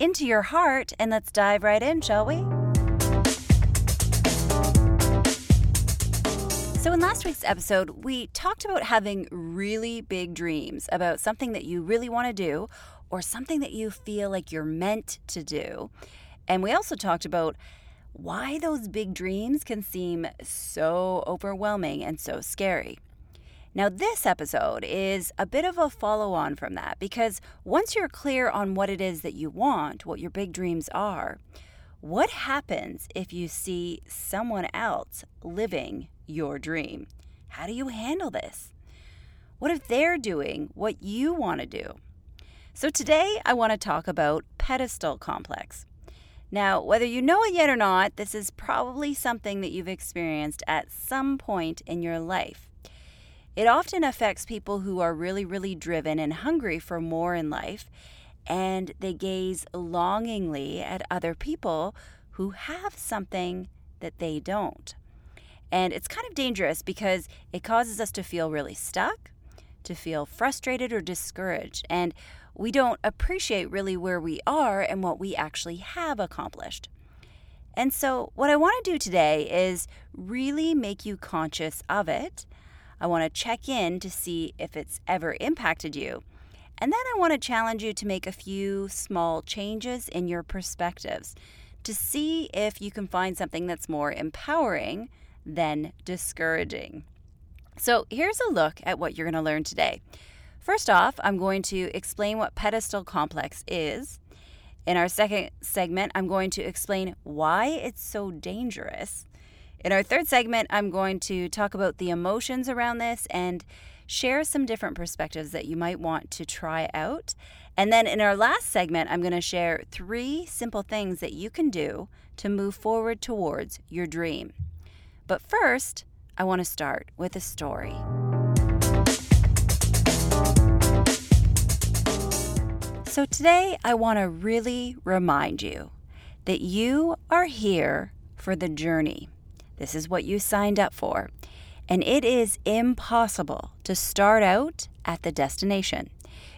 into your heart, and let's dive right in, shall we? So, in last week's episode, we talked about having really big dreams about something that you really want to do or something that you feel like you're meant to do. And we also talked about why those big dreams can seem so overwhelming and so scary. Now, this episode is a bit of a follow on from that because once you're clear on what it is that you want, what your big dreams are, what happens if you see someone else living your dream? How do you handle this? What if they're doing what you want to do? So, today I want to talk about pedestal complex. Now, whether you know it yet or not, this is probably something that you've experienced at some point in your life. It often affects people who are really, really driven and hungry for more in life and they gaze longingly at other people who have something that they don't. And it's kind of dangerous because it causes us to feel really stuck, to feel frustrated or discouraged, and we don't appreciate really where we are and what we actually have accomplished. And so, what I want to do today is really make you conscious of it. I want to check in to see if it's ever impacted you and then I want to challenge you to make a few small changes in your perspectives to see if you can find something that's more empowering than discouraging. So, here's a look at what you're going to learn today. First off, I'm going to explain what pedestal complex is. In our second segment, I'm going to explain why it's so dangerous. In our third segment, I'm going to talk about the emotions around this and share some different perspectives that you might want to try out. And then in our last segment, I'm going to share three simple things that you can do to move forward towards your dream. But first, I want to start with a story. So today, I want to really remind you that you are here for the journey. This is what you signed up for. And it is impossible to start out at the destination.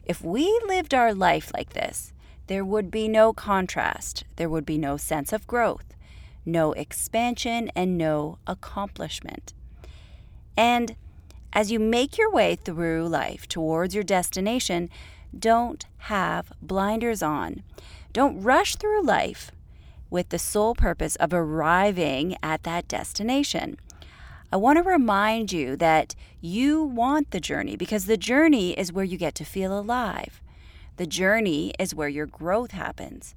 If we lived our life like this, there would be no contrast, there would be no sense of growth, no expansion, and no accomplishment. And as you make your way through life towards your destination, don't have blinders on. Don't rush through life with the sole purpose of arriving at that destination. I want to remind you that you want the journey because the journey is where you get to feel alive. The journey is where your growth happens.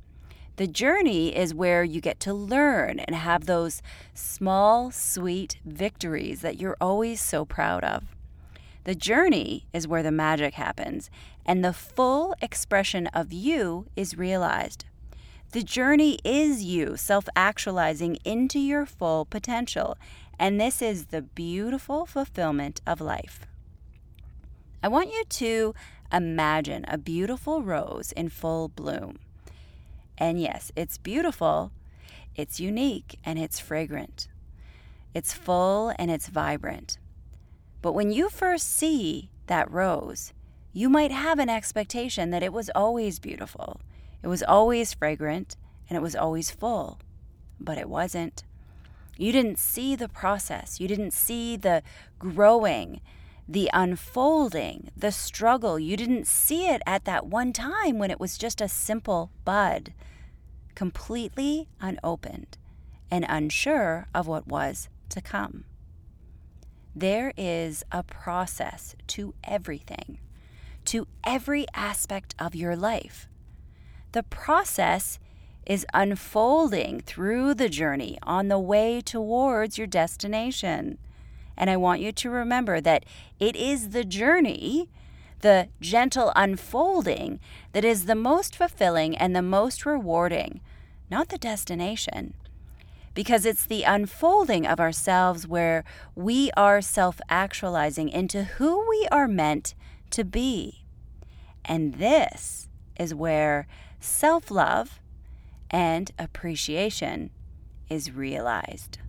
The journey is where you get to learn and have those small, sweet victories that you're always so proud of. The journey is where the magic happens and the full expression of you is realized. The journey is you self actualizing into your full potential and this is the beautiful fulfillment of life. I want you to imagine a beautiful rose in full bloom. And yes, it's beautiful, it's unique, and it's fragrant. It's full and it's vibrant. But when you first see that rose, you might have an expectation that it was always beautiful, it was always fragrant, and it was always full. But it wasn't. You didn't see the process. You didn't see the growing, the unfolding, the struggle. You didn't see it at that one time when it was just a simple bud, completely unopened and unsure of what was to come. There is a process to everything, to every aspect of your life. The process is unfolding through the journey on the way towards your destination. And I want you to remember that it is the journey, the gentle unfolding that is the most fulfilling and the most rewarding, not the destination. Because it's the unfolding of ourselves where we are self actualizing into who we are meant to be. And this is where self love and appreciation is realized.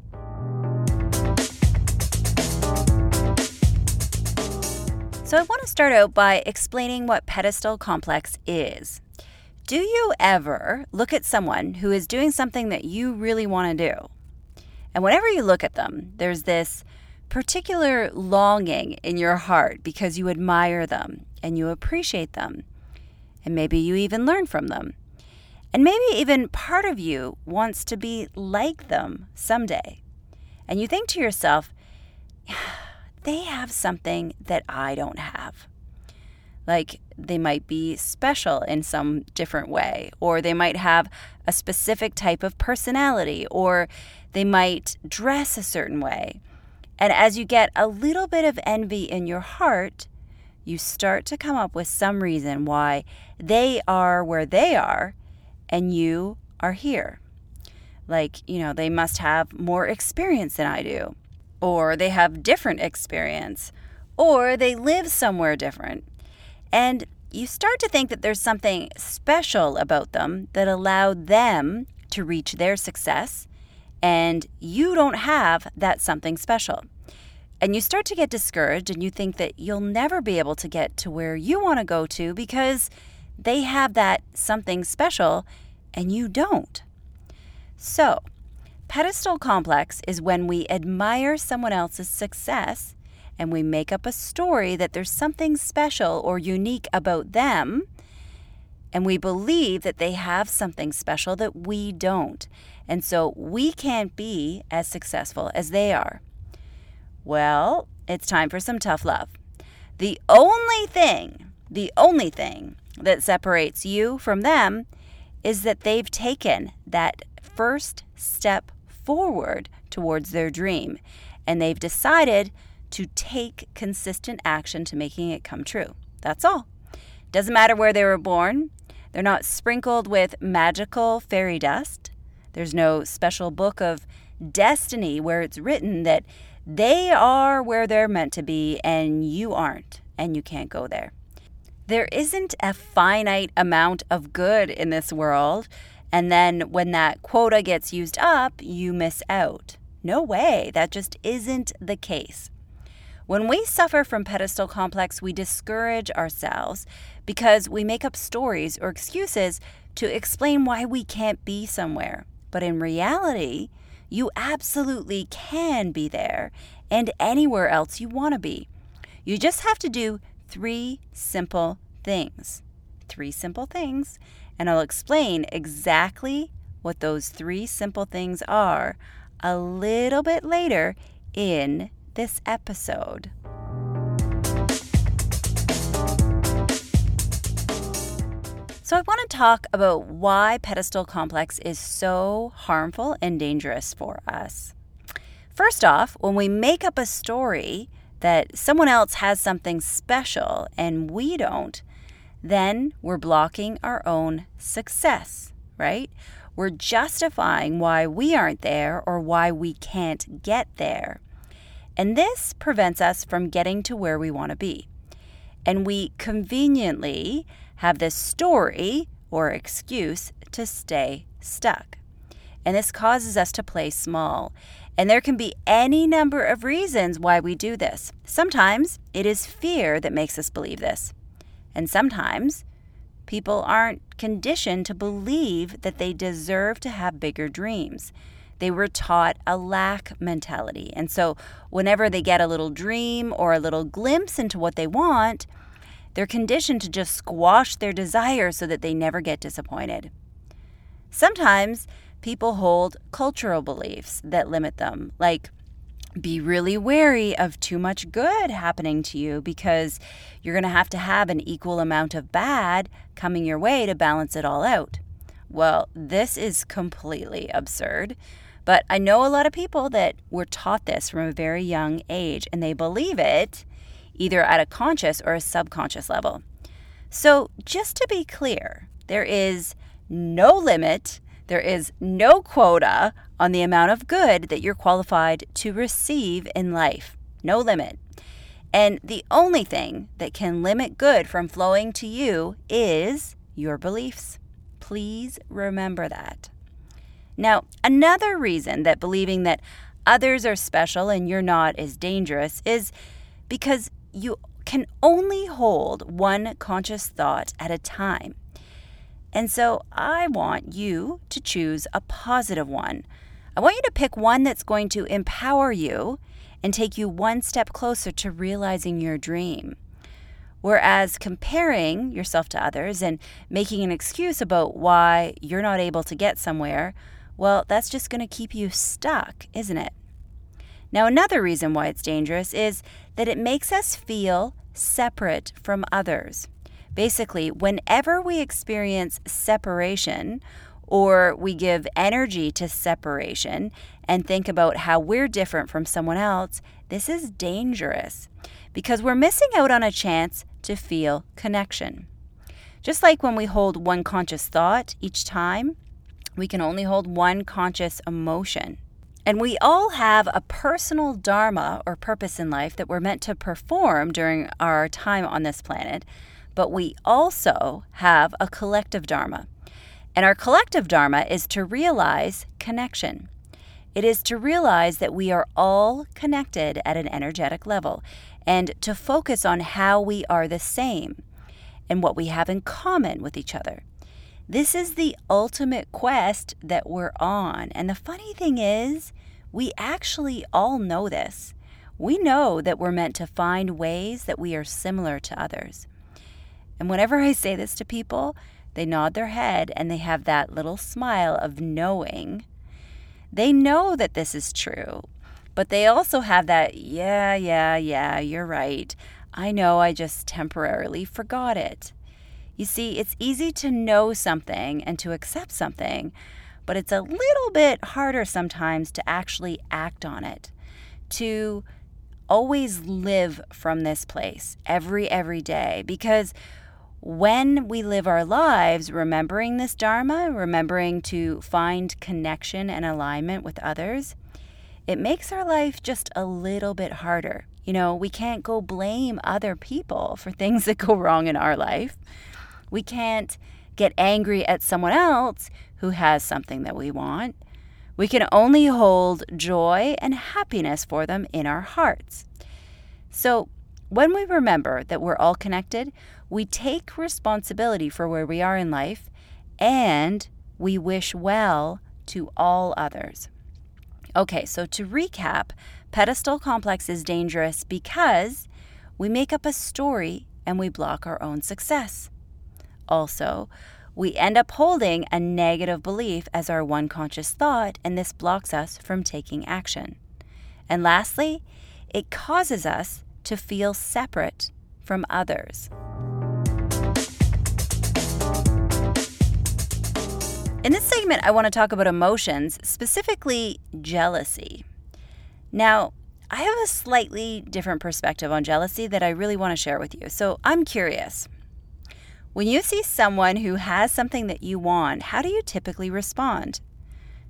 So, I want to start out by explaining what pedestal complex is. Do you ever look at someone who is doing something that you really want to do? And whenever you look at them, there's this particular longing in your heart because you admire them and you appreciate them. And maybe you even learn from them. And maybe even part of you wants to be like them someday. And you think to yourself, they have something that I don't have. Like they might be special in some different way, or they might have a specific type of personality, or they might dress a certain way. And as you get a little bit of envy in your heart, you start to come up with some reason why they are where they are and you are here. Like, you know, they must have more experience than I do or they have different experience, or they live somewhere different. And you start to think that there's something special about them that allowed them to reach their success, and you don't have that something special. And you start to get discouraged, and you think that you'll never be able to get to where you want to go to because they have that something special and you don't. So, Pedestal complex is when we admire someone else's success and we make up a story that there's something special or unique about them, and we believe that they have something special that we don't. And so we can't be as successful as they are. Well, it's time for some tough love. The only thing, the only thing that separates you from them is that they've taken that first step forward towards their dream, and they've decided to take consistent action to making it come true. That's all. Doesn't matter where they were born, they're not sprinkled with magical fairy dust. There's no special book of destiny where it's written that they are where they're meant to be and you aren't, and you can't go there. There isn't a finite amount of good in this world and then when that quota gets used up, you miss out. No way, that just isn't the case. When we suffer from pedestal complex, we discourage ourselves because we make up stories or excuses to explain why we can't be somewhere. But in reality, you absolutely can be there and anywhere else you want to be. You just have to do three simple things. Three simple things and I'll explain exactly what those three simple things are a little bit later in this episode. So, I want to talk about why pedestal complex is so harmful and dangerous for us. First off, when we make up a story that someone else has something special and we don't, then we're blocking our own success, right? We're justifying why we aren't there or why we can't get there. And this prevents us from getting to where we want to be. And we conveniently have this story or excuse to stay stuck. And this causes us to play small. And there can be any number of reasons why we do this. Sometimes it is fear that makes us believe this. And sometimes people aren't conditioned to believe that they deserve to have bigger dreams. They were taught a lack mentality. And so, whenever they get a little dream or a little glimpse into what they want, they're conditioned to just squash their desire so that they never get disappointed. Sometimes people hold cultural beliefs that limit them, like be really wary of too much good happening to you because you're going to have to have an equal amount of bad coming your way to balance it all out. Well, this is completely absurd. But I know a lot of people that were taught this from a very young age and they believe it, either at a conscious or a subconscious level. So, just to be clear, there is no limit, there is no quota on the amount of good that you're qualified to receive in life. No limit. And the only thing that can limit good from flowing to you is your beliefs. Please remember that. Now, another reason that believing that others are special and you're not is dangerous is because you can only hold one conscious thought at a time. And so I want you to choose a positive one. I want you to pick one that's going to empower you and take you one step closer to realizing your dream. Whereas comparing yourself to others and making an excuse about why you're not able to get somewhere, well, that's just going to keep you stuck, isn't it? Now, another reason why it's dangerous is that it makes us feel separate from others. Basically, whenever we experience separation or we give energy to separation and think about how we're different from someone else, this is dangerous because we're missing out on a chance to feel connection. Just like when we hold one conscious thought each time, we can only hold one conscious emotion. And we all have a personal dharma or purpose in life that we're meant to perform during our time on this planet, but we also have a collective dharma. And our collective dharma is to realize connection. It is to realize that we are all connected at an energetic level and to focus on how we are the same and what we have in common with each other. This is the ultimate quest that we're on. And the funny thing is, we actually all know this. We know that we're meant to find ways that we are similar to others. And whenever I say this to people, they nod their head and they have that little smile of knowing. They know that this is true, but they also have that, yeah, yeah, yeah, you're right. I know I just temporarily forgot it. You see, it's easy to know something and to accept something, but it's a little bit harder sometimes to actually act on it, to always live from this place every, every day, because when we live our lives remembering this Dharma, remembering to find connection and alignment with others, it makes our life just a little bit harder. You know, we can't go blame other people for things that go wrong in our life. We can't get angry at someone else who has something that we want. We can only hold joy and happiness for them in our hearts. So, when we remember that we're all connected, we take responsibility for where we are in life and we wish well to all others. Okay, so to recap, pedestal complex is dangerous because we make up a story and we block our own success. Also, we end up holding a negative belief as our one conscious thought, and this blocks us from taking action. And lastly, it causes us to feel separate from others. In this segment, I want to talk about emotions, specifically jealousy. Now, I have a slightly different perspective on jealousy that I really want to share with you. So I'm curious. When you see someone who has something that you want, how do you typically respond?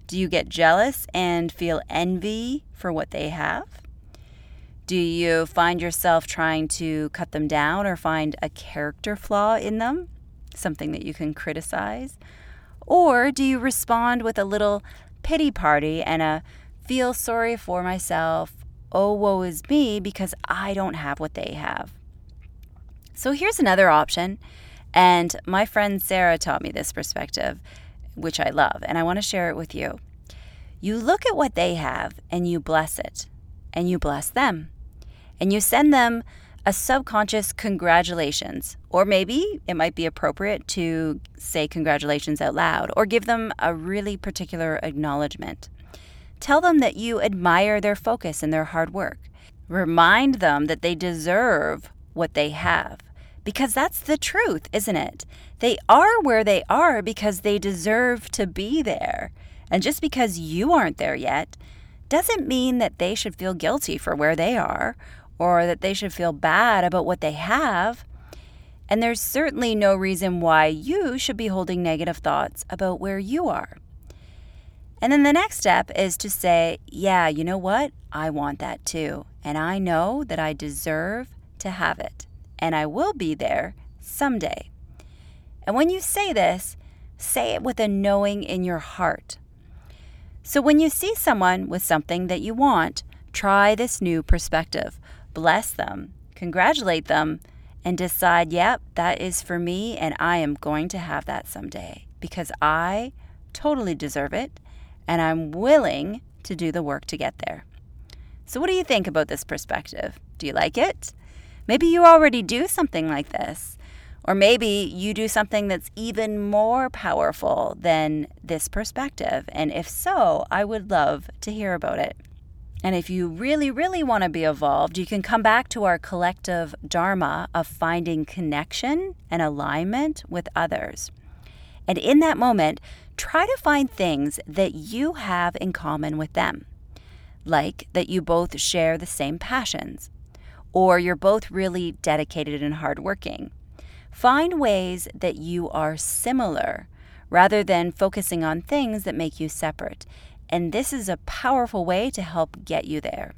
Do you get jealous and feel envy for what they have? Do you find yourself trying to cut them down or find a character flaw in them, something that you can criticize? Or do you respond with a little pity party and a feel sorry for myself, oh, woe is me, because I don't have what they have? So here's another option. And my friend Sarah taught me this perspective, which I love, and I want to share it with you. You look at what they have and you bless it, and you bless them, and you send them a subconscious congratulations, or maybe it might be appropriate to say congratulations out loud or give them a really particular acknowledgement. Tell them that you admire their focus and their hard work. Remind them that they deserve what they have. Because that's the truth, isn't it? They are where they are because they deserve to be there. And just because you aren't there yet doesn't mean that they should feel guilty for where they are or that they should feel bad about what they have. And there's certainly no reason why you should be holding negative thoughts about where you are. And then the next step is to say, yeah, you know what? I want that too. And I know that I deserve to have it. And I will be there someday. And when you say this, say it with a knowing in your heart. So when you see someone with something that you want, try this new perspective. Bless them, congratulate them, and decide, yep, that is for me, and I am going to have that someday because I totally deserve it and I'm willing to do the work to get there. So, what do you think about this perspective? Do you like it? Maybe you already do something like this. Or maybe you do something that's even more powerful than this perspective. And if so, I would love to hear about it. And if you really, really want to be evolved, you can come back to our collective dharma of finding connection and alignment with others. And in that moment, try to find things that you have in common with them, like that you both share the same passions, or you're both really dedicated and hardworking. Find ways that you are similar rather than focusing on things that make you separate. And this is a powerful way to help get you there.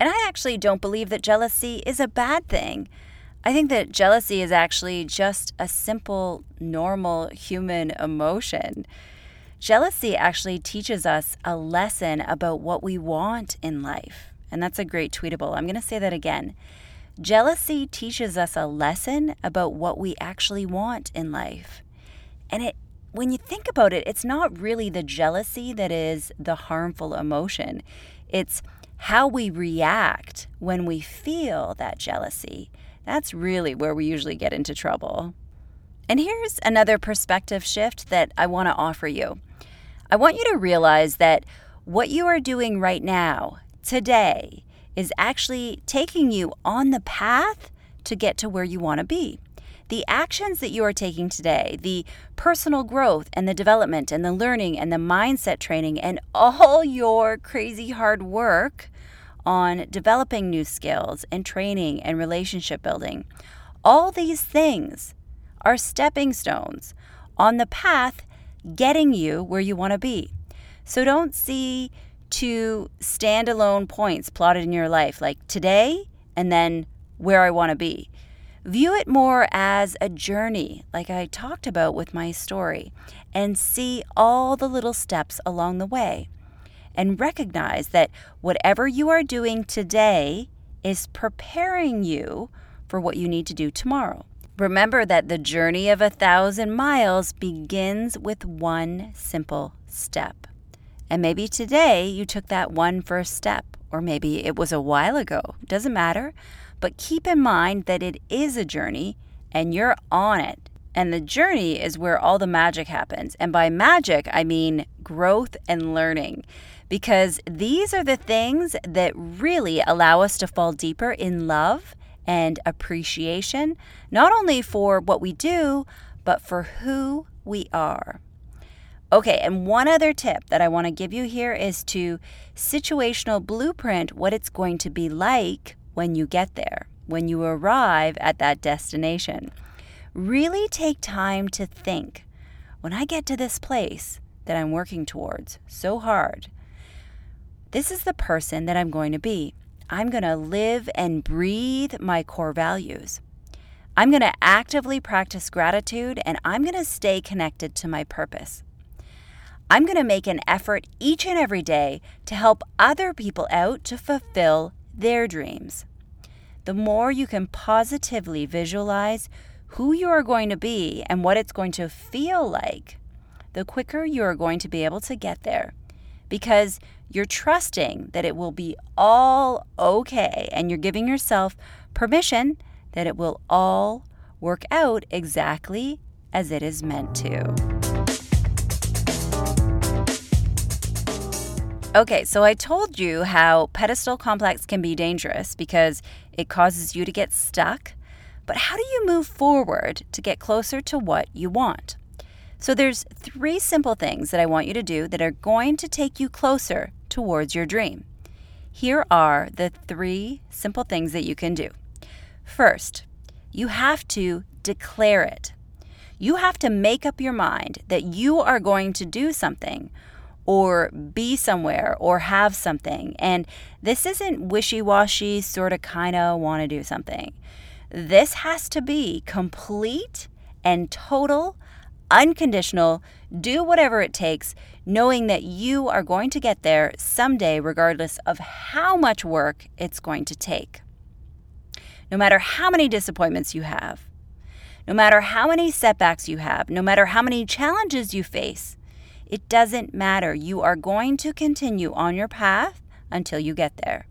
And I actually don't believe that jealousy is a bad thing. I think that jealousy is actually just a simple, normal human emotion. Jealousy actually teaches us a lesson about what we want in life. And that's a great tweetable. I'm going to say that again. Jealousy teaches us a lesson about what we actually want in life. And it when you think about it, it's not really the jealousy that is the harmful emotion. It's how we react when we feel that jealousy. That's really where we usually get into trouble. And here's another perspective shift that I want to offer you. I want you to realize that what you are doing right now, today, is actually taking you on the path to get to where you want to be. The actions that you are taking today, the personal growth and the development and the learning and the mindset training, and all your crazy hard work on developing new skills and training and relationship building. All these things are stepping stones on the path getting you where you want to be. So don't see two standalone points plotted in your life, like today and then where I want to be. View it more as a journey, like I talked about with my story, and see all the little steps along the way and recognize that whatever you are doing today is preparing you for what you need to do tomorrow. Remember that the journey of a thousand miles begins with one simple step. And maybe today you took that one first step, or maybe it was a while ago. Doesn't matter. But keep in mind that it is a journey and you're on it. And the journey is where all the magic happens. And by magic, I mean growth and learning because these are the things that really allow us to fall deeper in love and appreciation, not only for what we do, but for who we are. Okay, and one other tip that I want to give you here is to situational blueprint what it's going to be like when you get there, when you arrive at that destination. Really take time to think when I get to this place that I'm working towards so hard, this is the person that I'm going to be. I'm going to live and breathe my core values. I'm going to actively practice gratitude and I'm going to stay connected to my purpose. I'm going to make an effort each and every day to help other people out to fulfill their dreams. The more you can positively visualize who you are going to be and what it's going to feel like, the quicker you are going to be able to get there because you're trusting that it will be all okay and you're giving yourself permission that it will all work out exactly as it is meant to. Okay, so I told you how pedestal complex can be dangerous because it causes you to get stuck. But how do you move forward to get closer to what you want? So there's three simple things that I want you to do that are going to take you closer towards your dream. here are the three simple things that you can do. First, you have to declare it. You have to make up your mind that you are going to do something or be somewhere or have something. And this isn't wishy washy, sort of, kind of want to do something. This has to be complete and total, unconditional, do whatever it takes, knowing that you are going to get there someday, regardless of how much work it's going to take. No matter how many disappointments you have, no matter how many setbacks you have, no matter how many challenges you face, it doesn't matter. You are going to continue on your path until you get there.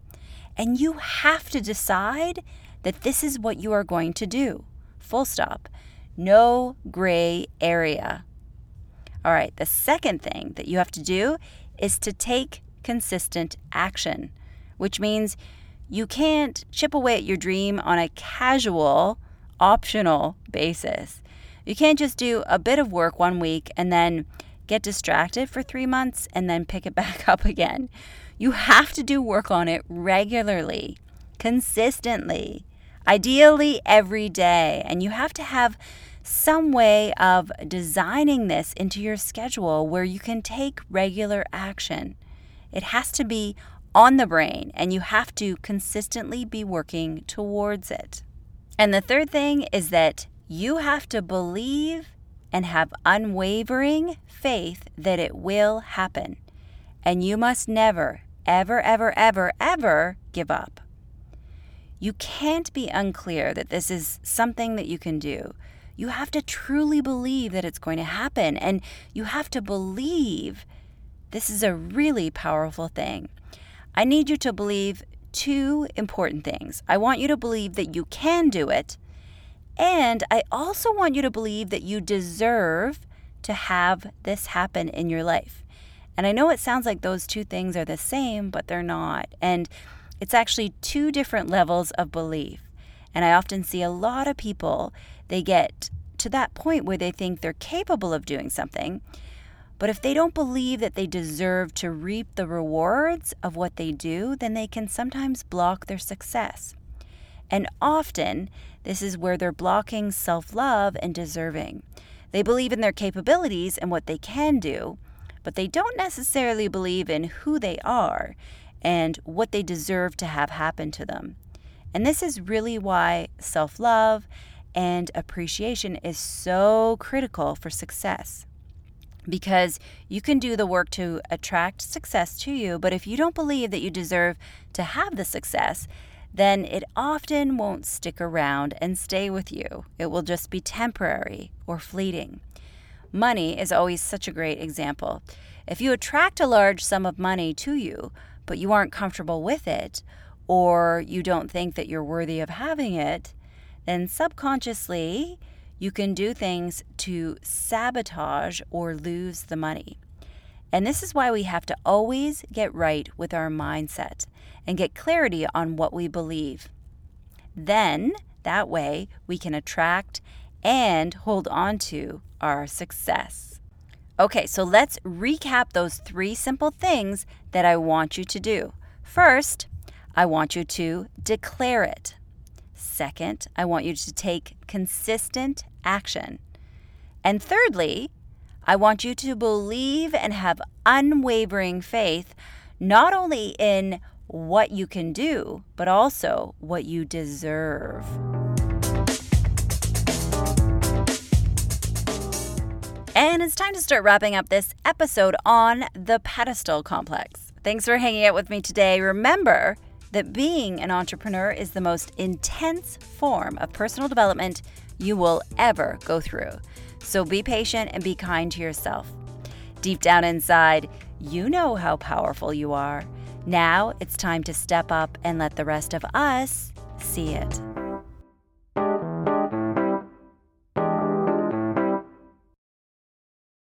And you have to decide that this is what you are going to do. Full stop. No gray area. All right, the second thing that you have to do is to take consistent action, which means you can't chip away at your dream on a casual, optional basis. You can't just do a bit of work one week and then get distracted for three months, and then pick it back up again. You have to do work on it regularly, consistently, ideally every day. And you have to have some way of designing this into your schedule where you can take regular action. It has to be on the brain, and you have to consistently be working towards it. And the third thing is that you have to believe and have unwavering faith that it will happen. And you must never, ever, ever, ever, ever give up. You can't be unclear that this is something that you can do. You have to truly believe that it's going to happen. And you have to believe this is a really powerful thing. I need you to believe two important things. I want you to believe that you can do it and I also want you to believe that you deserve to have this happen in your life. And I know it sounds like those two things are the same, but they're not. And it's actually two different levels of belief. And I often see a lot of people, they get to that point where they think they're capable of doing something. But if they don't believe that they deserve to reap the rewards of what they do, then they can sometimes block their success. And often, this is where they're blocking self love and deserving. They believe in their capabilities and what they can do, but they don't necessarily believe in who they are and what they deserve to have happen to them. And this is really why self love and appreciation is so critical for success. Because you can do the work to attract success to you, but if you don't believe that you deserve to have the success, then it often won't stick around and stay with you. It will just be temporary or fleeting. Money is always such a great example. If you attract a large sum of money to you, but you aren't comfortable with it, or you don't think that you're worthy of having it, then subconsciously you can do things to sabotage or lose the money. And this is why we have to always get right with our mindset and get clarity on what we believe. Then, that way, we can attract and hold on to our success. Okay, so let's recap those three simple things that I want you to do. First, I want you to declare it. Second, I want you to take consistent action. And thirdly, I want you to believe and have unwavering faith, not only in what you can do, but also what you deserve. And it's time to start wrapping up this episode on the pedestal complex. Thanks for hanging out with me today. Remember that being an entrepreneur is the most intense form of personal development you will ever go through. So be patient and be kind to yourself. Deep down inside, you know how powerful you are. Now it's time to step up and let the rest of us see it.